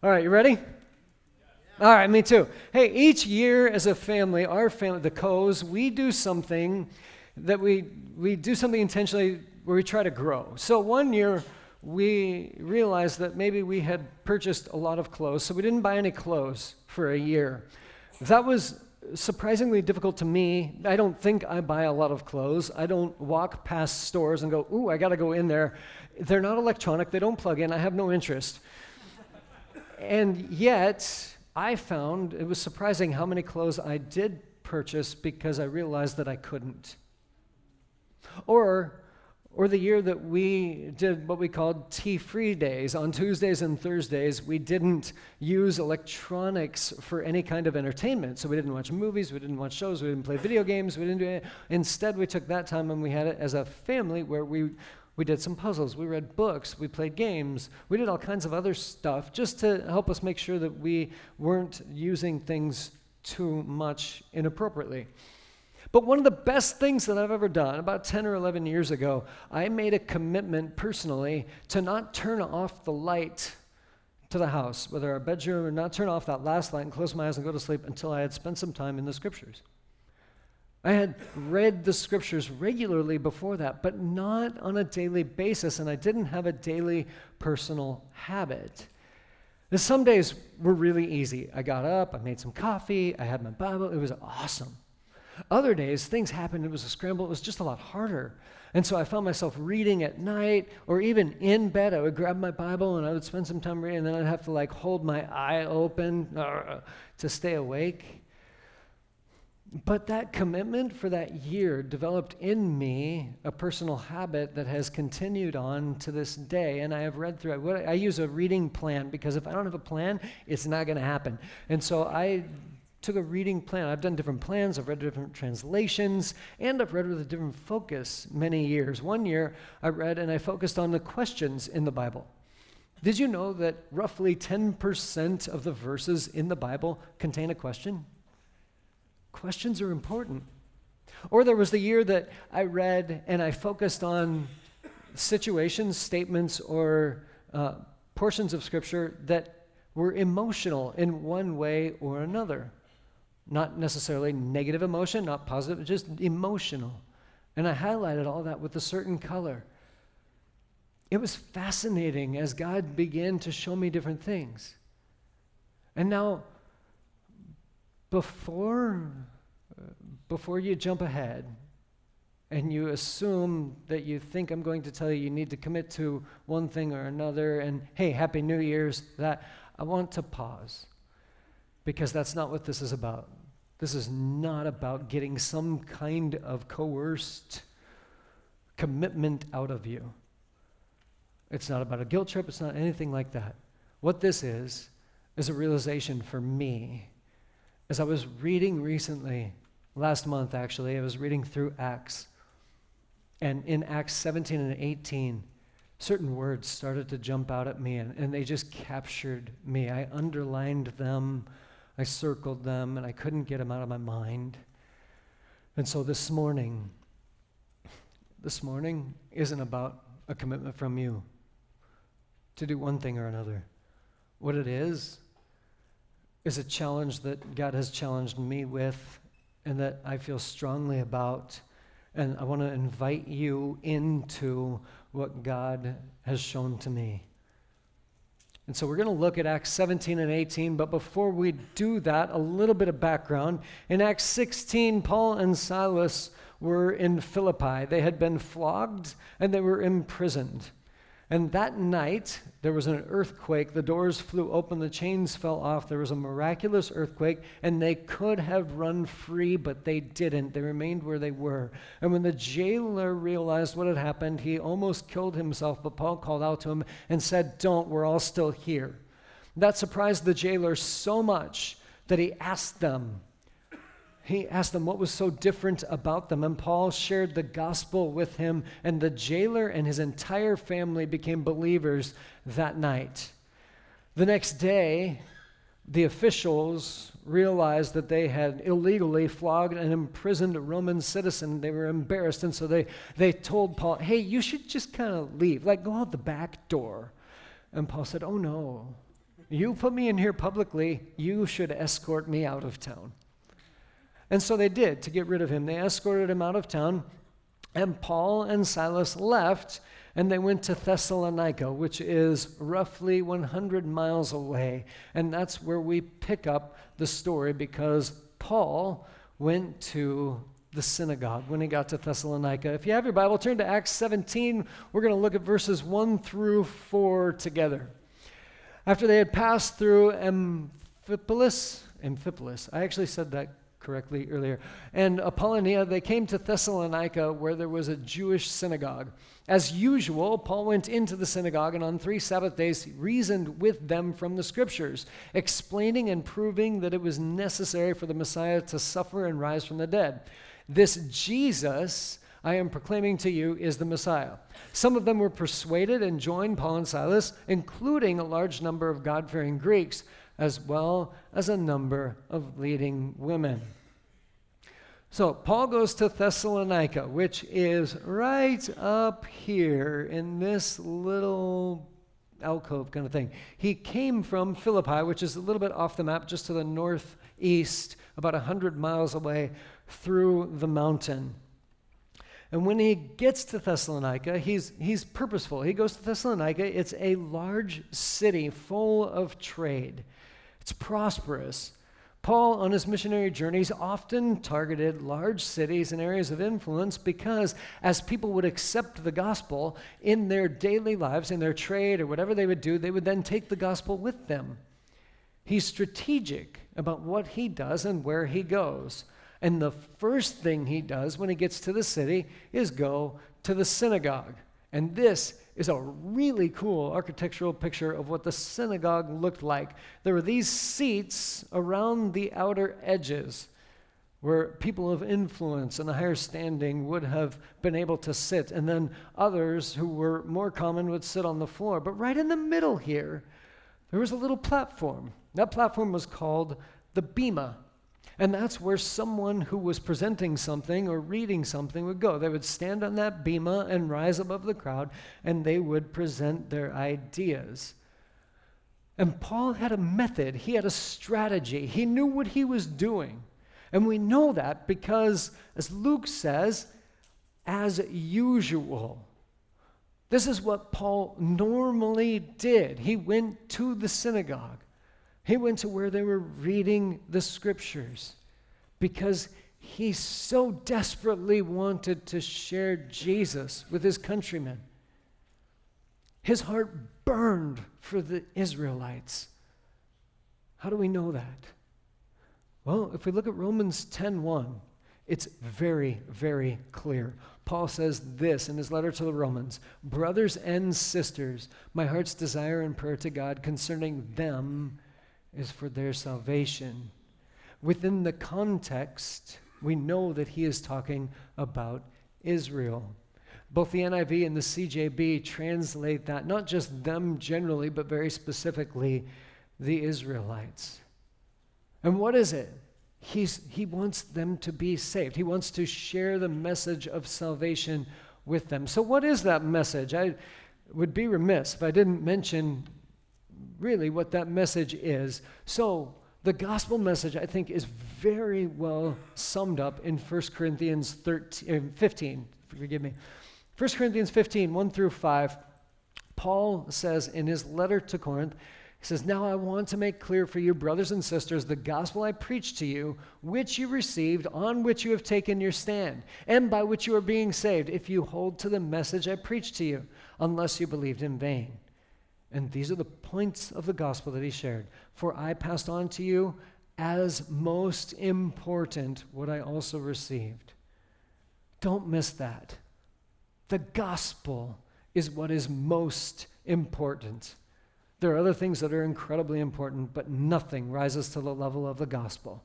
All right, you ready? All right, me too. Hey, each year as a family, our family, the Coes, we do something that we we do something intentionally where we try to grow. So one year we realized that maybe we had purchased a lot of clothes, so we didn't buy any clothes for a year. That was surprisingly difficult to me. I don't think I buy a lot of clothes. I don't walk past stores and go, "Ooh, I got to go in there." They're not electronic. They don't plug in. I have no interest. And yet, I found it was surprising how many clothes I did purchase because I realized that I couldn't. Or or the year that we did what we called tea free days. On Tuesdays and Thursdays, we didn't use electronics for any kind of entertainment. So we didn't watch movies, we didn't watch shows, we didn't play video games, we didn't do it. Instead, we took that time and we had it as a family where we we did some puzzles, we read books, we played games, we did all kinds of other stuff just to help us make sure that we weren't using things too much inappropriately. But one of the best things that I've ever done, about 10 or 11 years ago, I made a commitment personally to not turn off the light to the house, whether our bedroom or not turn off that last light and close my eyes and go to sleep until I had spent some time in the scriptures. I had read the scriptures regularly before that, but not on a daily basis, and I didn't have a daily personal habit. And some days were really easy. I got up, I made some coffee, I had my Bible, it was awesome. Other days, things happened, it was a scramble, it was just a lot harder. And so I found myself reading at night or even in bed. I would grab my Bible and I would spend some time reading, and then I'd have to like hold my eye open uh, to stay awake. But that commitment for that year developed in me a personal habit that has continued on to this day. And I have read through it. I use a reading plan because if I don't have a plan, it's not going to happen. And so I took a reading plan. I've done different plans, I've read different translations, and I've read with a different focus many years. One year I read and I focused on the questions in the Bible. Did you know that roughly 10% of the verses in the Bible contain a question? Questions are important. Or there was the year that I read and I focused on situations, statements, or uh, portions of Scripture that were emotional in one way or another. Not necessarily negative emotion, not positive, just emotional. And I highlighted all that with a certain color. It was fascinating as God began to show me different things. And now, before, before you jump ahead and you assume that you think I'm going to tell you you need to commit to one thing or another, and hey, Happy New Year's, that, I want to pause because that's not what this is about. This is not about getting some kind of coerced commitment out of you. It's not about a guilt trip, it's not anything like that. What this is, is a realization for me. As I was reading recently, last month actually, I was reading through Acts. And in Acts 17 and 18, certain words started to jump out at me and, and they just captured me. I underlined them I circled them and I couldn't get them out of my mind. And so this morning, this morning isn't about a commitment from you to do one thing or another. What it is, is a challenge that God has challenged me with and that I feel strongly about. And I want to invite you into what God has shown to me. And so we're going to look at Acts 17 and 18, but before we do that, a little bit of background. In Acts 16, Paul and Silas were in Philippi. They had been flogged and they were imprisoned. And that night, there was an earthquake. The doors flew open, the chains fell off. There was a miraculous earthquake, and they could have run free, but they didn't. They remained where they were. And when the jailer realized what had happened, he almost killed himself, but Paul called out to him and said, Don't, we're all still here. That surprised the jailer so much that he asked them, he asked them what was so different about them, and Paul shared the gospel with him, and the jailer and his entire family became believers that night. The next day, the officials realized that they had illegally flogged and imprisoned a Roman citizen. They were embarrassed, and so they, they told Paul, hey, you should just kind of leave, like go out the back door. And Paul said, oh no, you put me in here publicly, you should escort me out of town. And so they did to get rid of him. They escorted him out of town, and Paul and Silas left and they went to Thessalonica, which is roughly 100 miles away. And that's where we pick up the story because Paul went to the synagogue when he got to Thessalonica. If you have your Bible, turn to Acts 17. We're going to look at verses 1 through 4 together. After they had passed through Amphipolis, Amphipolis, I actually said that correctly earlier, and Apollonia, they came to Thessalonica where there was a Jewish synagogue. As usual, Paul went into the synagogue and on three Sabbath days he reasoned with them from the scriptures, explaining and proving that it was necessary for the Messiah to suffer and rise from the dead. This Jesus I am proclaiming to you is the Messiah. Some of them were persuaded and joined Paul and Silas, including a large number of God fearing Greeks, as well as a number of leading women. So Paul goes to Thessalonica, which is right up here in this little alcove kind of thing. He came from Philippi, which is a little bit off the map, just to the northeast, about 100 miles away through the mountain. And when he gets to Thessalonica, he's, he's purposeful. He goes to Thessalonica. It's a large city full of trade, it's prosperous. Paul, on his missionary journeys, often targeted large cities and areas of influence because, as people would accept the gospel in their daily lives, in their trade, or whatever they would do, they would then take the gospel with them. He's strategic about what he does and where he goes. And the first thing he does when he gets to the city is go to the synagogue. And this is a really cool architectural picture of what the synagogue looked like. There were these seats around the outer edges where people of influence and a higher standing would have been able to sit, and then others who were more common would sit on the floor. But right in the middle here, there was a little platform. That platform was called the Bema. And that's where someone who was presenting something or reading something would go. They would stand on that bema and rise above the crowd, and they would present their ideas. And Paul had a method, he had a strategy, he knew what he was doing. And we know that because, as Luke says, as usual. This is what Paul normally did. He went to the synagogue. He went to where they were reading the scriptures because he so desperately wanted to share Jesus with his countrymen. His heart burned for the Israelites. How do we know that? Well, if we look at Romans 10:1, it's very, very clear. Paul says this in his letter to the Romans Brothers and sisters, my heart's desire and prayer to God concerning them is for their salvation. Within the context, we know that he is talking about Israel. Both the NIV and the CJB translate that, not just them generally, but very specifically, the Israelites. And what is it? He's, he wants them to be saved. He wants to share the message of salvation with them. So, what is that message? I would be remiss if I didn't mention really what that message is. So, the gospel message, I think, is very well summed up in 1 Corinthians 13, uh, 15. Forgive me. 1 Corinthians 15, 1 through 5. Paul says in his letter to Corinth, he says, Now I want to make clear for you, brothers and sisters, the gospel I preached to you, which you received, on which you have taken your stand, and by which you are being saved, if you hold to the message I preached to you, unless you believed in vain. And these are the points of the gospel that he shared. For I passed on to you as most important what I also received. Don't miss that. The gospel is what is most important. There are other things that are incredibly important, but nothing rises to the level of the gospel.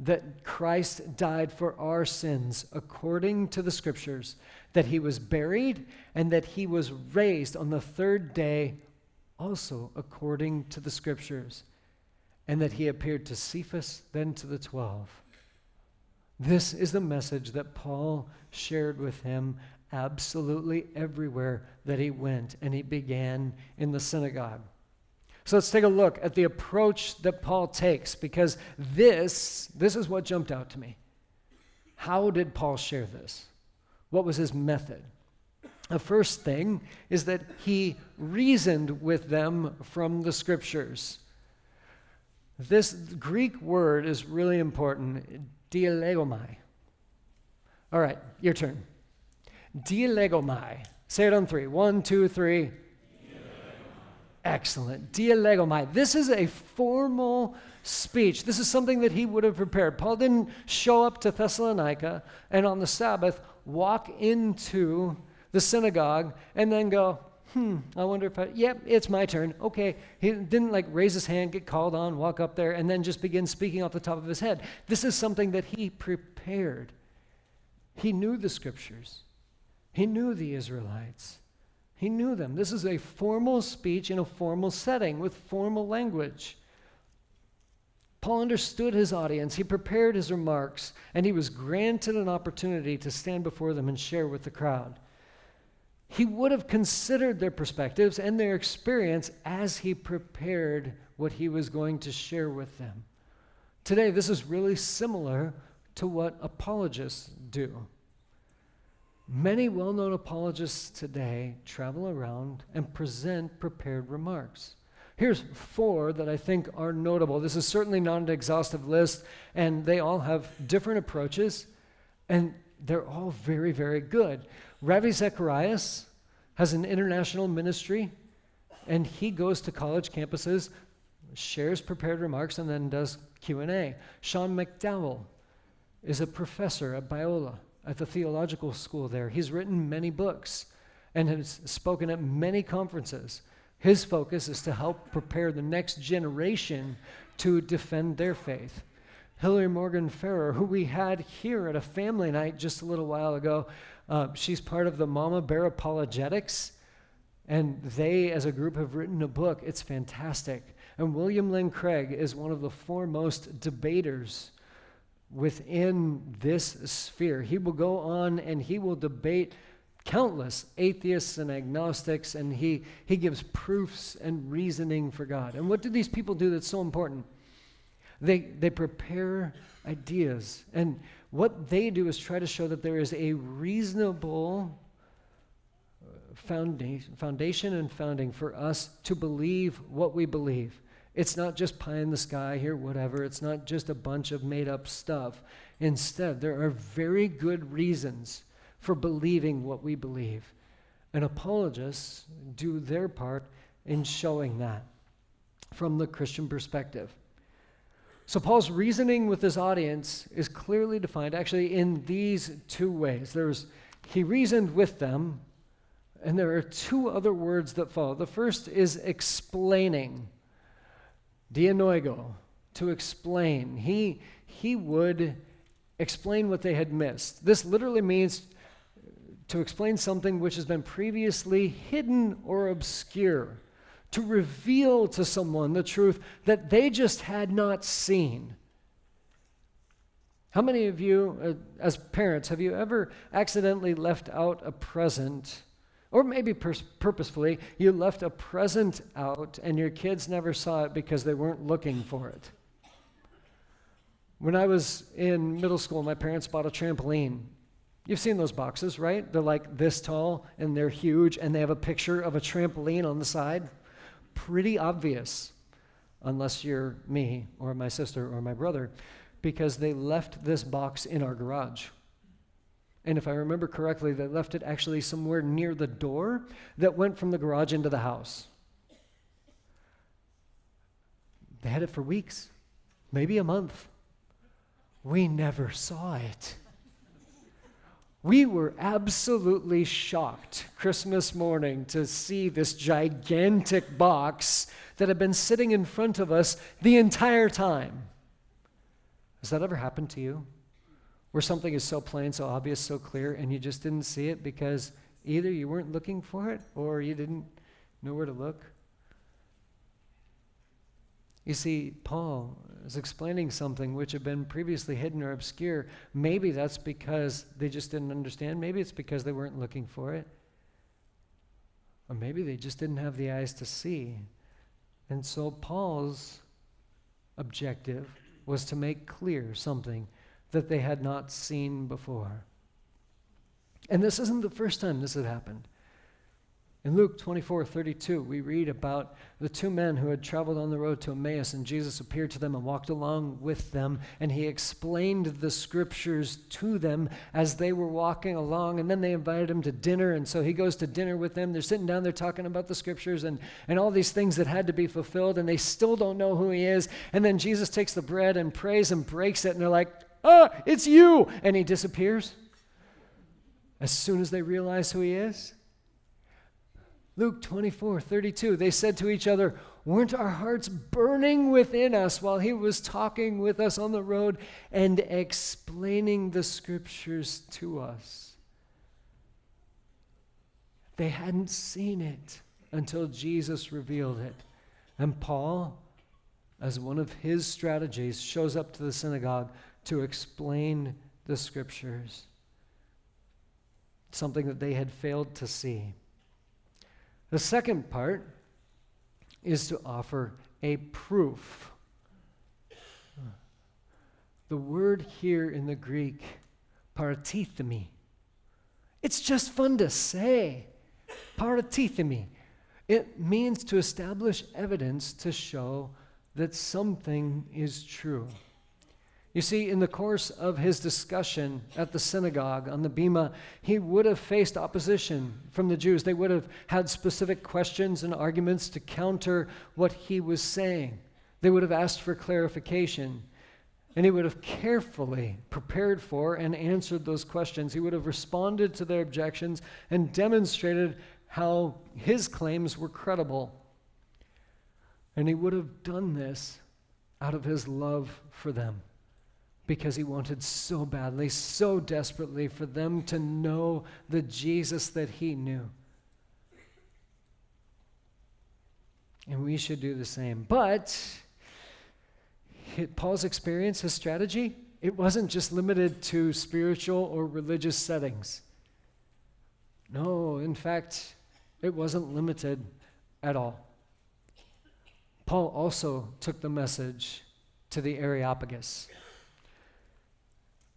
That Christ died for our sins according to the scriptures, that he was buried, and that he was raised on the third day also according to the scriptures, and that he appeared to Cephas, then to the twelve. This is the message that Paul shared with him absolutely everywhere that he went, and he began in the synagogue. So let's take a look at the approach that Paul takes because this, this is what jumped out to me. How did Paul share this? What was his method? The first thing is that he reasoned with them from the scriptures. This Greek word is really important, dialegomai. All right, your turn. Dialegomai. Say it on three. One, two, three. Excellent. Dialegomai. This is a formal speech. This is something that he would have prepared. Paul didn't show up to Thessalonica and on the Sabbath walk into the synagogue and then go, hmm, I wonder if I, yep, it's my turn. Okay. He didn't like raise his hand, get called on, walk up there, and then just begin speaking off the top of his head. This is something that he prepared. He knew the scriptures, he knew the Israelites. He knew them. This is a formal speech in a formal setting with formal language. Paul understood his audience, he prepared his remarks, and he was granted an opportunity to stand before them and share with the crowd. He would have considered their perspectives and their experience as he prepared what he was going to share with them. Today, this is really similar to what apologists do. Many well known apologists today travel around and present prepared remarks. Here's four that I think are notable. This is certainly not an exhaustive list, and they all have different approaches, and they're all very, very good. Ravi Zacharias has an international ministry, and he goes to college campuses, shares prepared remarks, and then does Q&A. Sean McDowell is a professor at Biola, at the theological school there. He's written many books and has spoken at many conferences. His focus is to help prepare the next generation to defend their faith. Hillary Morgan Ferrer, who we had here at a family night just a little while ago, uh, she's part of the Mama Bear Apologetics, and they, as a group, have written a book. It's fantastic. And William Lane Craig is one of the foremost debaters within this sphere. He will go on and he will debate countless atheists and agnostics, and he, he gives proofs and reasoning for God. And what do these people do that's so important? They, they prepare ideas. And what they do is try to show that there is a reasonable uh, foundation, foundation and founding for us to believe what we believe. It's not just pie in the sky here, whatever. It's not just a bunch of made up stuff. Instead, there are very good reasons for believing what we believe. And apologists do their part in showing that from the Christian perspective. So, Paul's reasoning with his audience is clearly defined actually in these two ways. There's, he reasoned with them, and there are two other words that follow. The first is explaining, dianoigo, to explain. He, he would explain what they had missed. This literally means to explain something which has been previously hidden or obscure to reveal to someone the truth that they just had not seen. How many of you, uh, as parents, have you ever accidentally left out a present, or maybe pers- purposefully, you left a present out and your kids never saw it because they weren't looking for it? When I was in middle school, my parents bought a trampoline. You've seen those boxes, right? They're like this tall and they're huge, and they have a picture of a trampoline on the side pretty obvious, unless you're me or my sister or my brother, because they left this box in our garage. And if I remember correctly, they left it actually somewhere near the door that went from the garage into the house. They had it for weeks, maybe a month. We never saw it. We were absolutely shocked Christmas morning to see this gigantic box that had been sitting in front of us the entire time. Has that ever happened to you? Where something is so plain, so obvious, so clear, and you just didn't see it because either you weren't looking for it or you didn't know where to look? You see, Paul is explaining something which had been previously hidden or obscure. Maybe that's because they just didn't understand. Maybe it's because they weren't looking for it. Or maybe they just didn't have the eyes to see. And so Paul's objective was to make clear something that they had not seen before. And this isn't the first time this had happened. In Luke 24 32, we read about the two men who had traveled on the road to Emmaus, and Jesus appeared to them and walked along with them, and he explained the scriptures to them as they were walking along. And then they invited him to dinner, and so he goes to dinner with them. They're sitting down there talking about the scriptures and, and all these things that had to be fulfilled, and they still don't know who he is. And then Jesus takes the bread and prays and breaks it, and they're like, Ah, it's you! And he disappears as soon as they realize who he is. Luke 24, 32, they said to each other, Weren't our hearts burning within us while he was talking with us on the road and explaining the scriptures to us? They hadn't seen it until Jesus revealed it. And Paul, as one of his strategies, shows up to the synagogue to explain the scriptures, something that they had failed to see. The second part is to offer a proof. The word here in the Greek, paratithemi, it's just fun to say. Paratithemi. It means to establish evidence to show that something is true. You see, in the course of his discussion at the synagogue on the Bema, he would have faced opposition from the Jews. They would have had specific questions and arguments to counter what he was saying. They would have asked for clarification. And he would have carefully prepared for and answered those questions. He would have responded to their objections and demonstrated how his claims were credible. And he would have done this out of his love for them because he wanted so badly, so desperately for them to know the Jesus that he knew. And we should do the same. But Paul's experience, his strategy, it wasn't just limited to spiritual or religious settings. No, in fact, it wasn't limited at all. Paul also took the message to the Areopagus.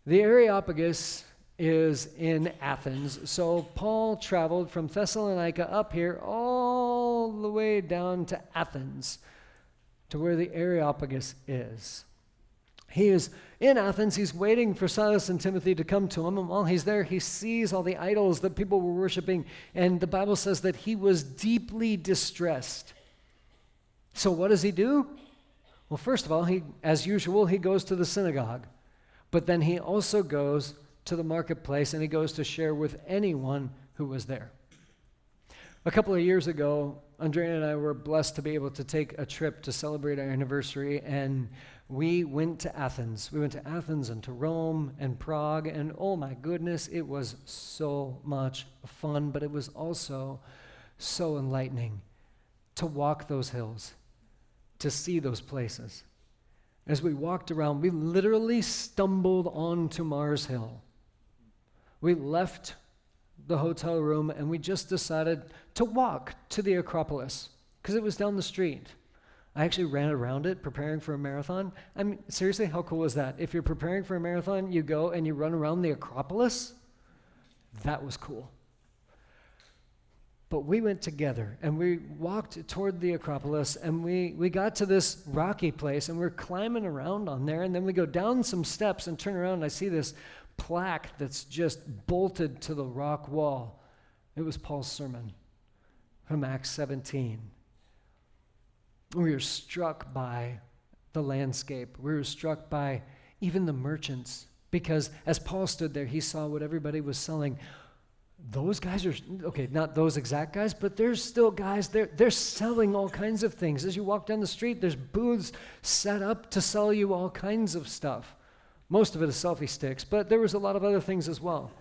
The Areopagus is in Athens. So Paul traveled from Thessalonica up here all the way down to Athens to where the Areopagus is. He is in Athens. He's waiting for Silas and Timothy to come to him. And while he's there, he sees all the idols that people were worshiping. And the Bible says that he was deeply distressed. So, what does he do? Well, first of all, he, as usual, he goes to the synagogue. But then he also goes to the marketplace and he goes to share with anyone who was there. A couple of years ago, Andrea and I were blessed to be able to take a trip to celebrate our anniversary, and we went to Athens. We went to Athens and to Rome and Prague, and oh my goodness, it was so much fun, but it was also so enlightening to walk those hills, to see those places. As we walked around, we literally stumbled onto Mars Hill. We left the hotel room and we just decided to walk to the Acropolis because it was down the street. I actually ran around it preparing for a marathon. I mean, seriously, how cool is that? If you're preparing for a marathon, you go and you run around the Acropolis? That was cool. But we went together and we walked toward the Acropolis and we, we got to this rocky place and we're climbing around on there. And then we go down some steps and turn around and I see this plaque that's just bolted to the rock wall. It was Paul's sermon from Acts 17. We were struck by the landscape, we were struck by even the merchants because as Paul stood there, he saw what everybody was selling those guys are okay not those exact guys but there's still guys they're, they're selling all kinds of things. As you walk down the street there's booths set up to sell you all kinds of stuff. Most of it is selfie sticks but there was a lot of other things as well.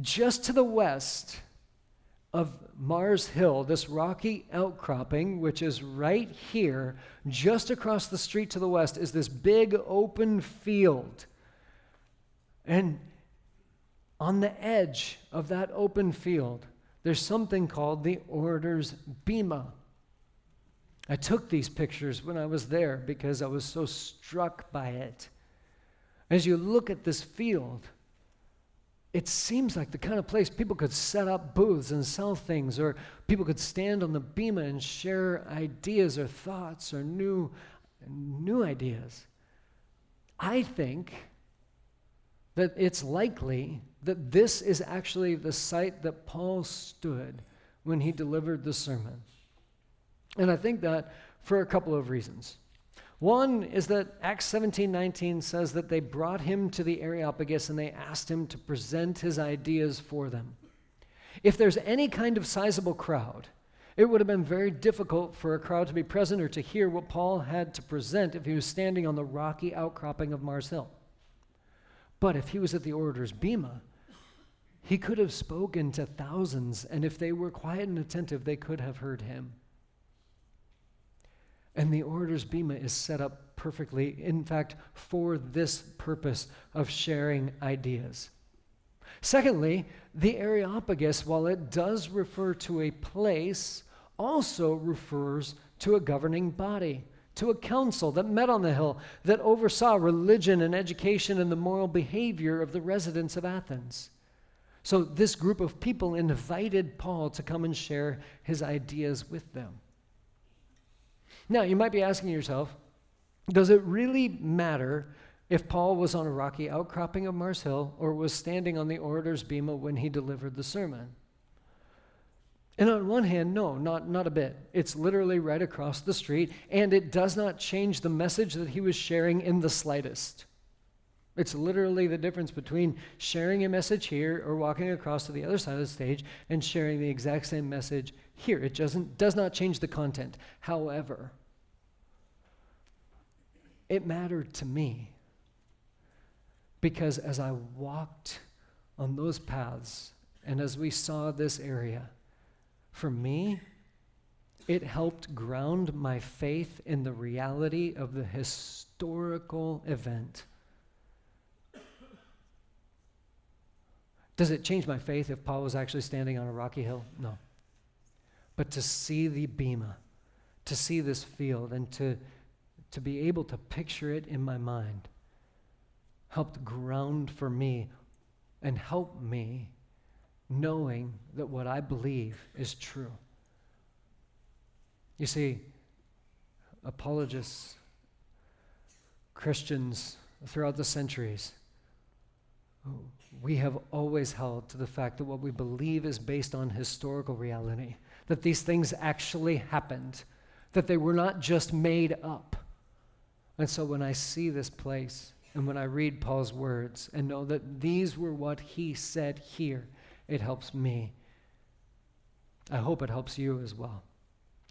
Just to the west of Mars Hill, this rocky outcropping, which is right here, just across the street to the west, is this big open field. And on the edge of that open field, there's something called the Orator's Bema. I took these pictures when I was there because I was so struck by it. As you look at this field, it seems like the kind of place people could set up booths and sell things, or people could stand on the bema and share ideas or thoughts or new, new ideas. I think that it's likely that this is actually the site that Paul stood when he delivered the sermon. And I think that for a couple of reasons. One is that Acts 17 19 says that they brought him to the Areopagus and they asked him to present his ideas for them. If there's any kind of sizable crowd, it would have been very difficult for a crowd to be present or to hear what Paul had to present if he was standing on the rocky outcropping of Mars Hill. But if he was at the orator's bema, he could have spoken to thousands, and if they were quiet and attentive, they could have heard him. And the orator's bema is set up perfectly, in fact, for this purpose of sharing ideas. Secondly, the Areopagus, while it does refer to a place, also refers to a governing body, to a council that met on the hill, that oversaw religion and education and the moral behavior of the residents of Athens. So, this group of people invited Paul to come and share his ideas with them. Now, you might be asking yourself, does it really matter if Paul was on a rocky outcropping of Mars Hill or was standing on the orator's bema when he delivered the sermon? And on one hand, no, not, not a bit. It's literally right across the street, and it does not change the message that he was sharing in the slightest. It's literally the difference between sharing a message here or walking across to the other side of the stage and sharing the exact same message here. It doesn't, does not change the content. However, it mattered to me because as I walked on those paths and as we saw this area, for me, it helped ground my faith in the reality of the historical event. Does it change my faith if Paul was actually standing on a rocky hill? No. But to see the bema, to see this field, and to, to be able to picture it in my mind helped ground for me and help me knowing that what I believe is true. You see, apologists, Christians throughout the centuries, we have always held to the fact that what we believe is based on historical reality, that these things actually happened, that they were not just made up. And so when I see this place and when I read Paul's words and know that these were what he said here, it helps me. I hope it helps you as well.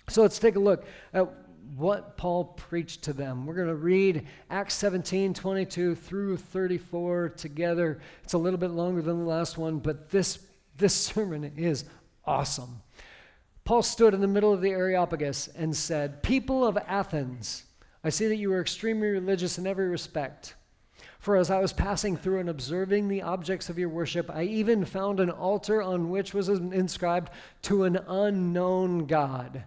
So let's take a look at what Paul preached to them. We're going to read Acts 17, 22 through 34 together. It's a little bit longer than the last one, but this, this sermon is awesome. Paul stood in the middle of the Areopagus and said, People of Athens, I see that you are extremely religious in every respect. For as I was passing through and observing the objects of your worship, I even found an altar on which was inscribed to an unknown God.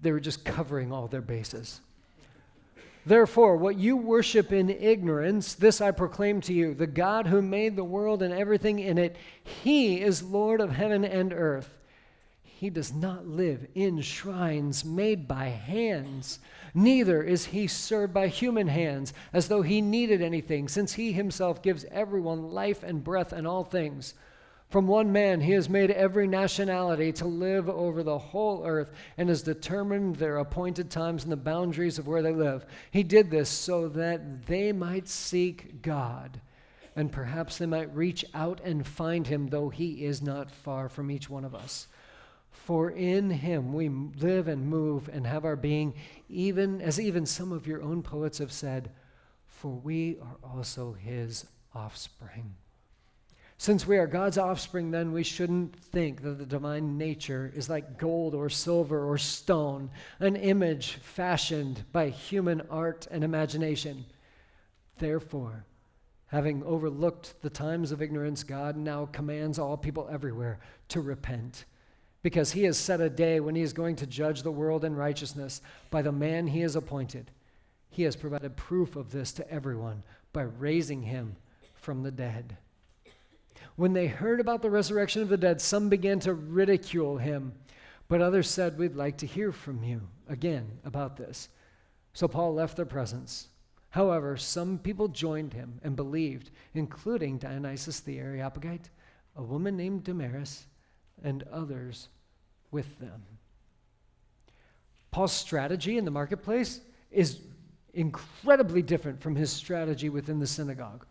They were just covering all their bases. Therefore, what you worship in ignorance, this I proclaim to you the God who made the world and everything in it, he is Lord of heaven and earth. He does not live in shrines made by hands, neither is he served by human hands as though he needed anything, since he himself gives everyone life and breath and all things. From one man, he has made every nationality to live over the whole earth and has determined their appointed times and the boundaries of where they live. He did this so that they might seek God, and perhaps they might reach out and find him, though he is not far from each one of us. For in him we live and move and have our being, even as even some of your own poets have said, for we are also his offspring. Since we are God's offspring, then we shouldn't think that the divine nature is like gold or silver or stone, an image fashioned by human art and imagination. Therefore, Having overlooked the times of ignorance, God now commands all people everywhere to repent because he has set a day when he is going to judge the world in righteousness by the man he has appointed. He has provided proof of this to everyone by raising him from the dead. When they heard about the resurrection of the dead, some began to ridicule him, but others said, We'd like to hear from you again about this. So Paul left their presence. However, some people joined him and believed, including Dionysius the Areopagite, a woman named Damaris, and others with them. Paul's strategy in the marketplace is incredibly different from his strategy within the synagogue.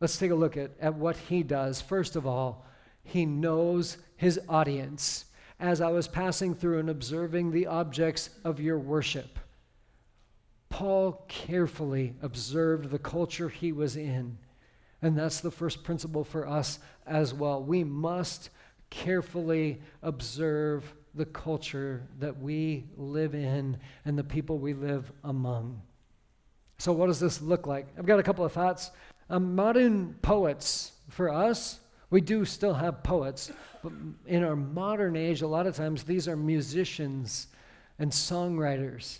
Let's take a look at, at what he does. First of all, he knows his audience. As I was passing through and observing the objects of your worship, Paul carefully observed the culture he was in. And that's the first principle for us as well. We must carefully observe the culture that we live in and the people we live among. So, what does this look like? I've got a couple of thoughts. Um, modern poets, for us, we do still have poets, but in our modern age, a lot of times these are musicians and songwriters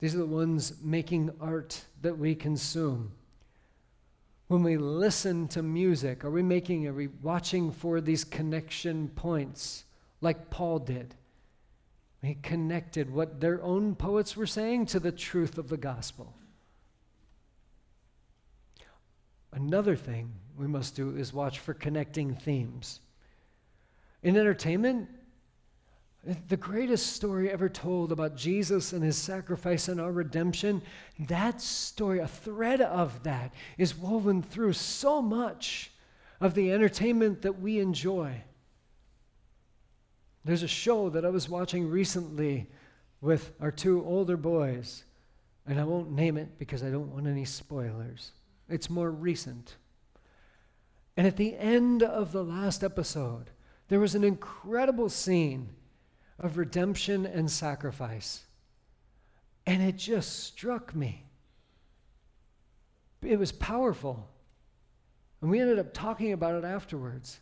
these are the ones making art that we consume. When we listen to music, are we making, are we watching for these connection points like Paul did? He connected what their own poets were saying to the truth of the gospel. Another thing we must do is watch for connecting themes. In entertainment, the greatest story ever told about Jesus and his sacrifice and our redemption, that story, a thread of that, is woven through so much of the entertainment that we enjoy. There's a show that I was watching recently with our two older boys, and I won't name it because I don't want any spoilers. It's more recent. And at the end of the last episode, there was an incredible scene of redemption and sacrifice. And it just struck me. It was powerful. And we ended up talking about it afterwards.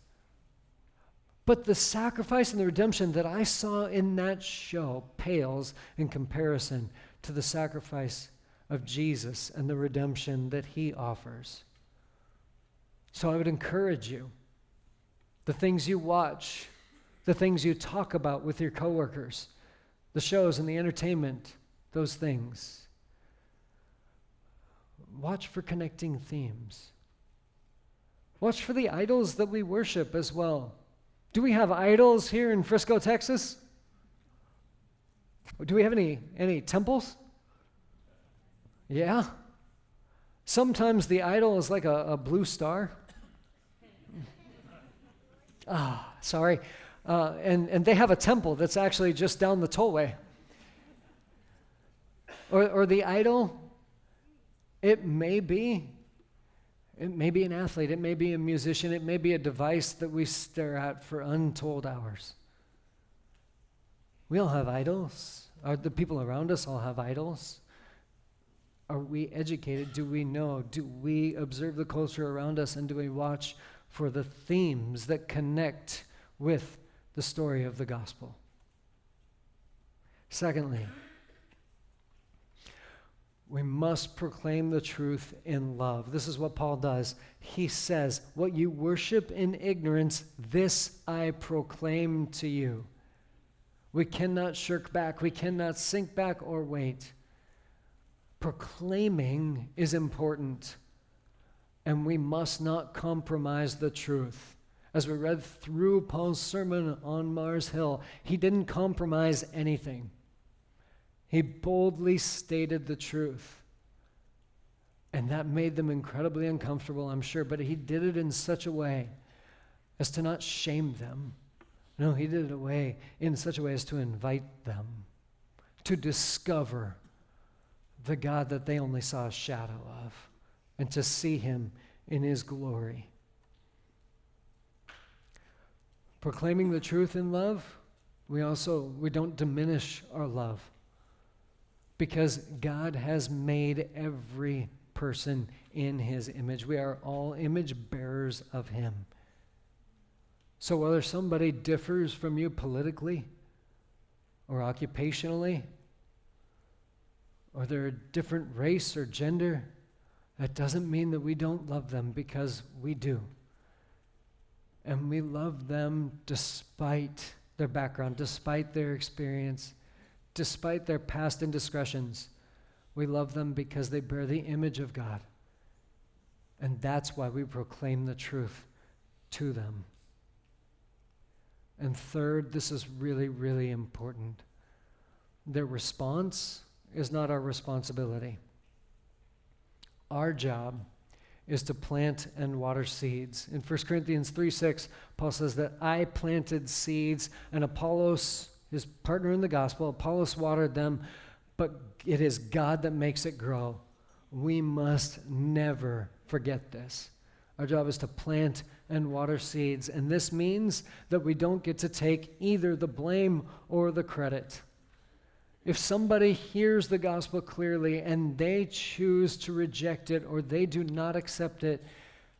But the sacrifice and the redemption that I saw in that show pales in comparison to the sacrifice of Jesus and the redemption that he offers. So I would encourage you the things you watch, the things you talk about with your coworkers, the shows and the entertainment, those things. Watch for connecting themes. Watch for the idols that we worship as well. Do we have idols here in Frisco, Texas? Do we have any, any temples? Yeah. Sometimes the idol is like a, a blue star. Ah, sorry. Uh, and, and they have a temple that's actually just down the tollway. Or, or the idol, it may be. It may be an athlete, it may be a musician, it may be a device that we stare at for untold hours. We all have idols. Are the people around us all have idols? Are we educated? Do we know? Do we observe the culture around us and do we watch for the themes that connect with the story of the gospel. Secondly, we must proclaim the truth in love. This is what Paul does. He says, What you worship in ignorance, this I proclaim to you. We cannot shirk back, we cannot sink back or wait. Proclaiming is important, and we must not compromise the truth as we read through Paul's sermon on Mars Hill, he didn't compromise anything. He boldly stated the truth. And that made them incredibly uncomfortable, I'm sure, but he did it in such a way as to not shame them. No, he did it away in such a way as to invite them to discover the God that they only saw a shadow of and to see him in his glory. Proclaiming the truth in love, we also we don't diminish our love because God has made every person in his image. We are all image bearers of him. So whether somebody differs from you politically or occupationally, or they're a different race or gender, that doesn't mean that we don't love them because we do. And we love them despite their background, despite their experience, despite their past indiscretions. We love them because they bear the image of God. And that's why we proclaim the truth to them. And third, this is really, really important. Their response is not our responsibility. Our job is to plant and water seeds. In 1 Corinthians 3 6, Paul says that I planted seeds and Apollos, his partner in the gospel, Apollos watered them, but it is God that makes it grow. We must never forget this. Our job is to plant and water seeds, and this means that we don't get to take either the blame or the credit. If somebody hears the gospel clearly and they choose to reject it or they do not accept it,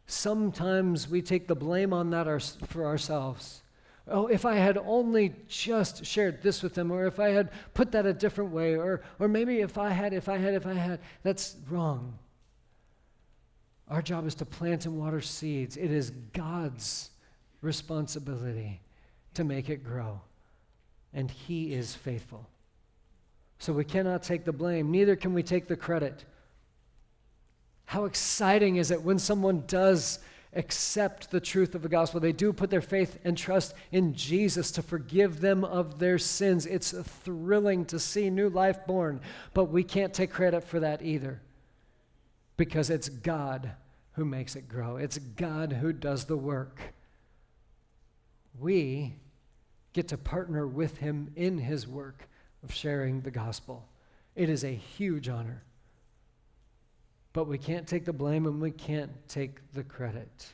sometimes we take the blame on that our, for ourselves. Oh, if I had only just shared this with them, or if I had put that a different way, or, or maybe if I had, if I had, if I had, that's wrong. Our job is to plant and water seeds. It is God's responsibility to make it grow, and He is faithful. So we cannot take the blame, neither can we take the credit. How exciting is it when someone does accept the truth of the gospel? They do put their faith and trust in Jesus to forgive them of their sins. It's thrilling to see new life born, but we can't take credit for that either because it's God who makes it grow, it's God who does the work. We get to partner with Him in His work of sharing the gospel. It is a huge honor. But we can't take the blame and we can't take the credit.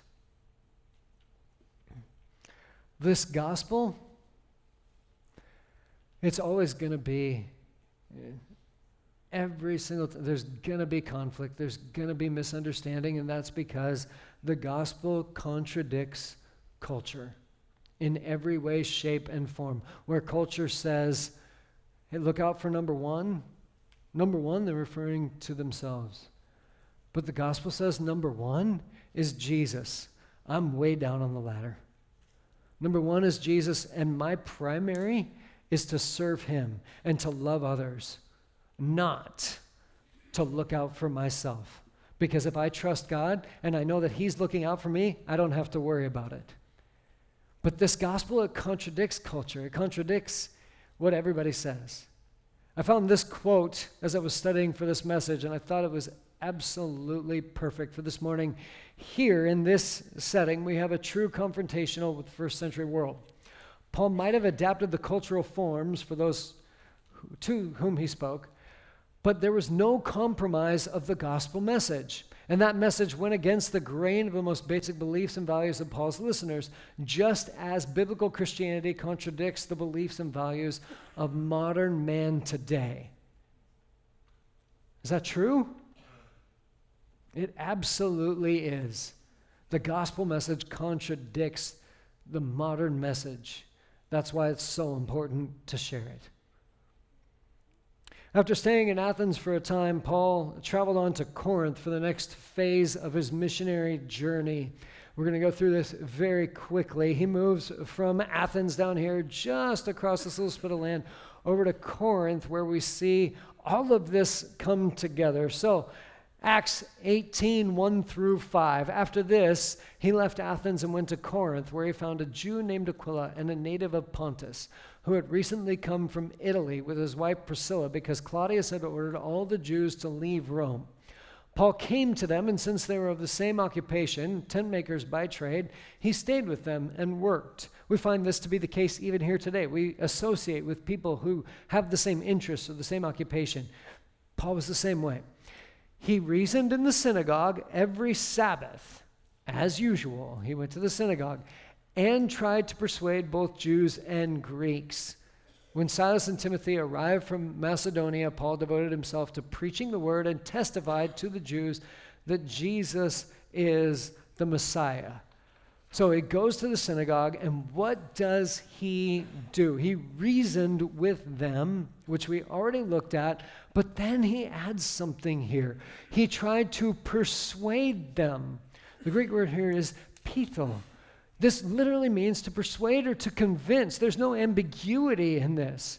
This gospel, it's always going to be eh, every single there's going to be conflict there's going to be misunderstanding and that's because the gospel contradicts culture in every way shape and form where culture says Hey, look out for number one. Number one, they're referring to themselves. But the gospel says number one is Jesus. I'm way down on the ladder. Number one is Jesus, and my primary is to serve him and to love others, not to look out for myself. Because if I trust God and I know that he's looking out for me, I don't have to worry about it. But this gospel, it contradicts culture, it contradicts what everybody says. I found this quote as I was studying for this message, and I thought it was absolutely perfect for this morning. Here in this setting, we have a true confrontational with the first century world. Paul might have adapted the cultural forms for those to whom he spoke, but there was no compromise of the gospel message. And that message went against the grain of the most basic beliefs and values of Paul's listeners, just as biblical Christianity contradicts the beliefs and values of modern man today. Is that true? It absolutely is. The gospel message contradicts the modern message. That's why it's so important to share it. After staying in Athens for a time, Paul traveled on to Corinth for the next phase of his missionary journey. We're going to go through this very quickly. He moves from Athens down here, just across this little spit of land, over to Corinth, where we see all of this come together. So, Acts 18, 1 through 5. After this, he left Athens and went to Corinth, where he found a Jew named Aquila and a native of Pontus who had recently come from Italy with his wife Priscilla because Claudius had ordered all the Jews to leave Rome. Paul came to them, and since they were of the same occupation, tent makers by trade, he stayed with them and worked. We find this to be the case even here today. We associate with people who have the same interests or the same occupation. Paul was the same way. He reasoned in the synagogue every Sabbath, as usual. He went to the synagogue and tried to persuade both Jews and Greeks. When Silas and Timothy arrived from Macedonia, Paul devoted himself to preaching the word and testified to the Jews that Jesus is the Messiah. So he goes to the synagogue, and what does he do? He reasoned with them, which we already looked at, but then he adds something here. He tried to persuade them. The Greek word here is peitho. This literally means to persuade or to convince. There's no ambiguity in this.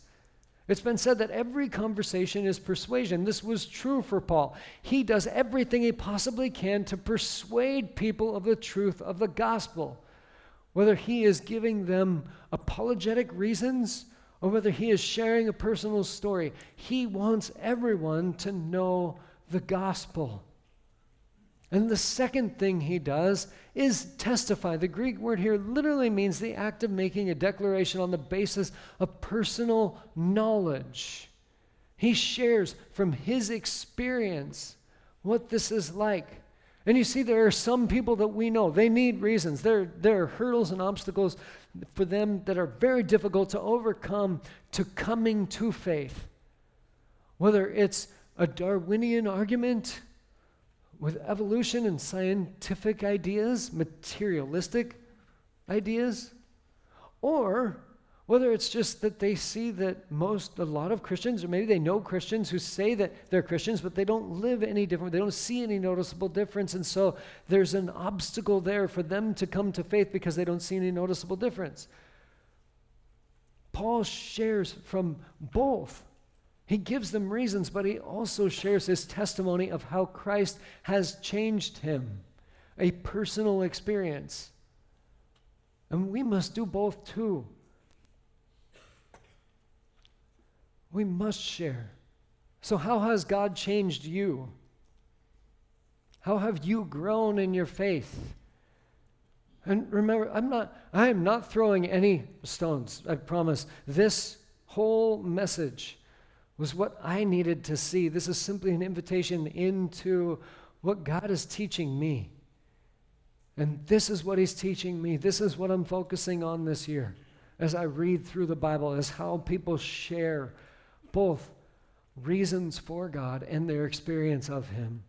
It's been said that every conversation is persuasion. This was true for Paul. He does everything he possibly can to persuade people of the truth of the gospel. Whether he is giving them apologetic reasons or whether he is sharing a personal story, he wants everyone to know the gospel. And the second thing he does is testify. The Greek word here literally means the act of making a declaration on the basis of personal knowledge. He shares from his experience what this is like. And you see, there are some people that we know, they need reasons. There, there are hurdles and obstacles for them that are very difficult to overcome to coming to faith. Whether it's a Darwinian argument, with evolution and scientific ideas, materialistic ideas, or whether it's just that they see that most, a lot of Christians, or maybe they know Christians who say that they're Christians, but they don't live any different. They don't see any noticeable difference. And so there's an obstacle there for them to come to faith because they don't see any noticeable difference. Paul shares from both he gives them reasons, but he also shares his testimony of how Christ has changed him, a personal experience. And we must do both too. We must share. So, how has God changed you? How have you grown in your faith? And remember, I'm not, I am not throwing any stones, I promise. This whole message was what I needed to see. This is simply an invitation into what God is teaching me. And this is what He's teaching me. This is what I'm focusing on this year as I read through the Bible, is how people share both reasons for God and their experience of Him.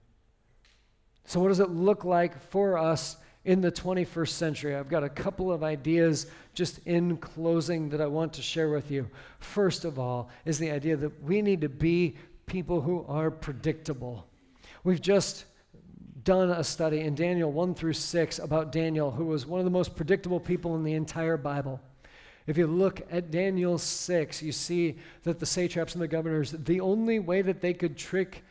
So, what does it look like for us in the 21st century. I've got a couple of ideas just in closing that I want to share with you. First of all, is the idea that we need to be people who are predictable. We've just done a study in Daniel 1 through 6 about Daniel, who was one of the most predictable people in the entire Bible. If you look at Daniel 6, you see that the satraps and the governors, the only way that they could trick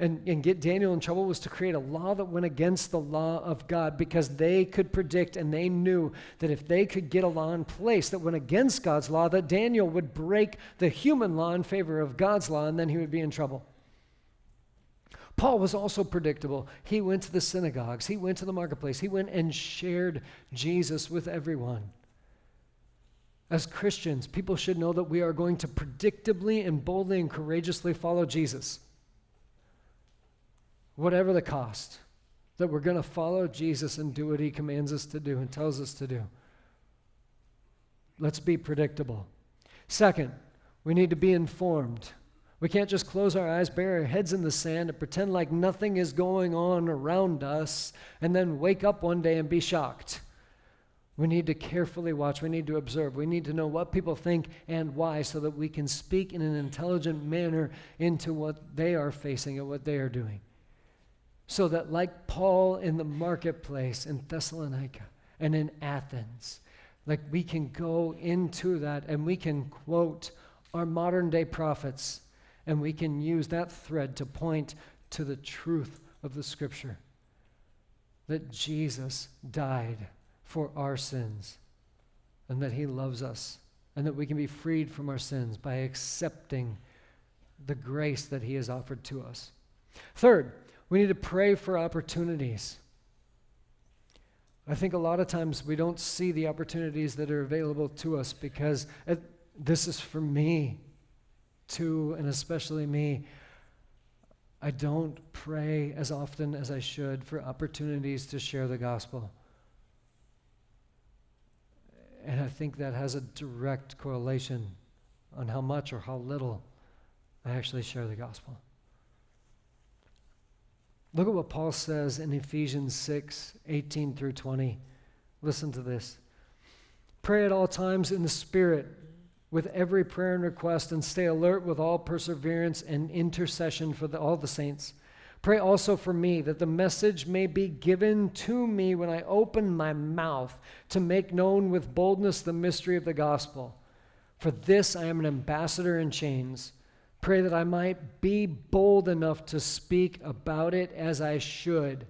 and, and get Daniel in trouble was to create a law that went against the law of God because they could predict and they knew that if they could get a law in place that went against God's law, that Daniel would break the human law in favor of God's law and then he would be in trouble. Paul was also predictable. He went to the synagogues, he went to the marketplace, he went and shared Jesus with everyone. As Christians, people should know that we are going to predictably and boldly and courageously follow Jesus whatever the cost, that we're going to follow Jesus and do what he commands us to do and tells us to do. Let's be predictable. Second, we need to be informed. We can't just close our eyes, bury our heads in the sand, and pretend like nothing is going on around us, and then wake up one day and be shocked. We need to carefully watch. We need to observe. We need to know what people think and why so that we can speak in an intelligent manner into what they are facing and what they are doing. So that, like Paul in the marketplace in Thessalonica and in Athens, like we can go into that and we can quote our modern day prophets and we can use that thread to point to the truth of the scripture that Jesus died for our sins and that he loves us and that we can be freed from our sins by accepting the grace that he has offered to us. Third, we need to pray for opportunities. I think a lot of times we don't see the opportunities that are available to us because it, this is for me too, and especially me. I don't pray as often as I should for opportunities to share the gospel. And I think that has a direct correlation on how much or how little I actually share the gospel. Look at what Paul says in Ephesians 6 18 through 20. Listen to this. Pray at all times in the Spirit with every prayer and request, and stay alert with all perseverance and intercession for the, all the saints. Pray also for me that the message may be given to me when I open my mouth to make known with boldness the mystery of the gospel. For this I am an ambassador in chains. Pray that I might be bold enough to speak about it as I should.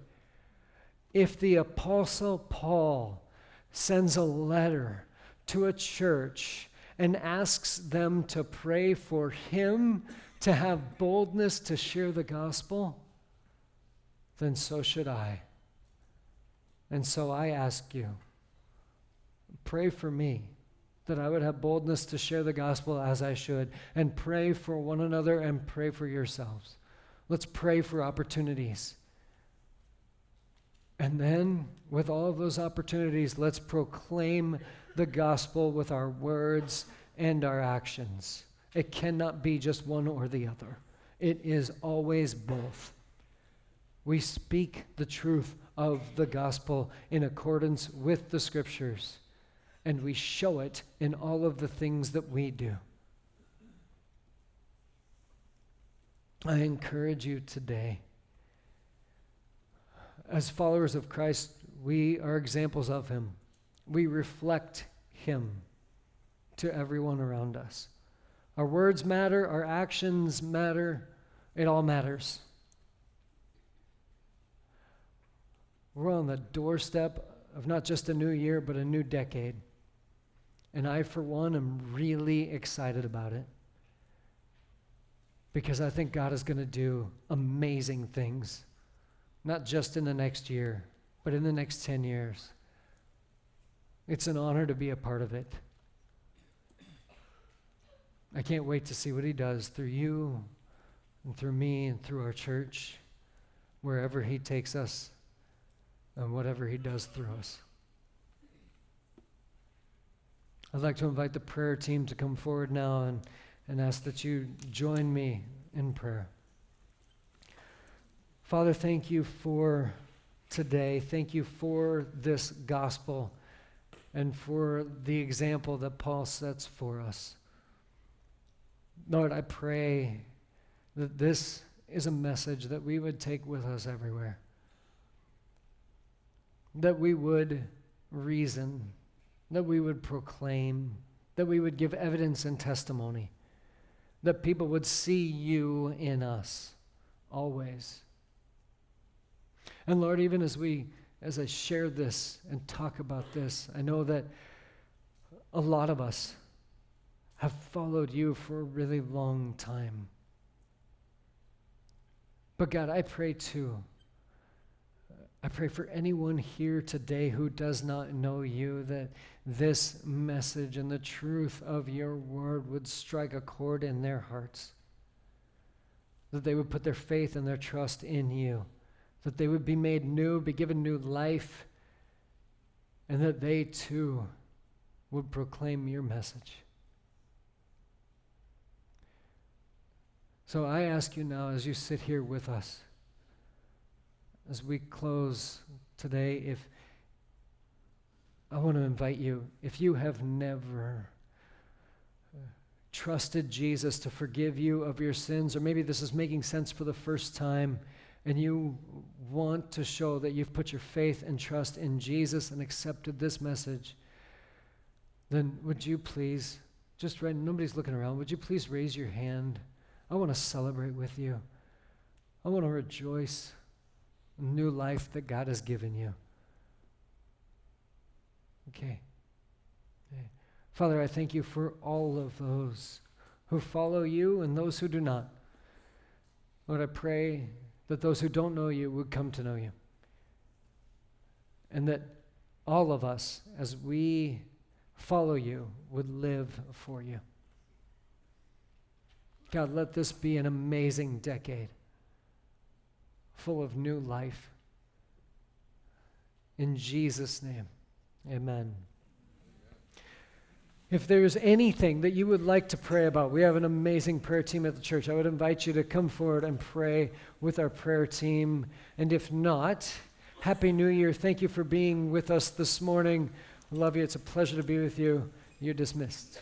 If the Apostle Paul sends a letter to a church and asks them to pray for him to have boldness to share the gospel, then so should I. And so I ask you, pray for me that I would have boldness to share the gospel as I should, and pray for one another and pray for yourselves. Let's pray for opportunities. And then, with all of those opportunities, let's proclaim the gospel with our words and our actions. It cannot be just one or the other, it is always both. We speak the truth of the gospel in accordance with the scriptures, and we show it in all of the things that we do. I encourage you today. As followers of Christ, we are examples of Him. We reflect Him to everyone around us. Our words matter, our actions matter, it all matters. We're on the doorstep of not just a new year, but a new decade. And I, for one, am really excited about it because I think God is going to do amazing things, not just in the next year, but in the next 10 years. It's an honor to be a part of it. I can't wait to see what He does through you and through me and through our church, wherever He takes us and whatever He does through us. I'd like to invite the prayer team to come forward now and, and ask that you join me in prayer. Father, thank you for today. Thank you for this gospel and for the example that Paul sets for us. Lord, I pray that this is a message that we would take with us everywhere that we would reason, that we would proclaim, that we would give evidence and testimony, that people would see you in us always. And Lord, even as we as I share this and talk about this, I know that a lot of us have followed you for a really long time. But God, I pray too I pray for anyone here today who does not know you that this message and the truth of your word would strike a chord in their hearts. That they would put their faith and their trust in you. That they would be made new, be given new life, and that they too would proclaim your message. So I ask you now, as you sit here with us, as we close today, if I want to invite you, if you have never uh, trusted Jesus to forgive you of your sins, or maybe this is making sense for the first time, and you want to show that you've put your faith and trust in Jesus and accepted this message, then would you please, just right, nobody's looking around, would you please raise your hand? I want to celebrate with you. I want to rejoice new life that God has given you. Okay. okay. Father, I thank you for all of those who follow you and those who do not. Lord, I pray that those who don't know you would come to know you. And that all of us, as we follow you, would live for you. God, let this be an amazing decade full of new life. In Jesus' name, amen. If there's anything that you would like to pray about, we have an amazing prayer team at the church. I would invite you to come forward and pray with our prayer team. And if not, Happy New Year. Thank you for being with us this morning. Love you. It's a pleasure to be with you. You're dismissed.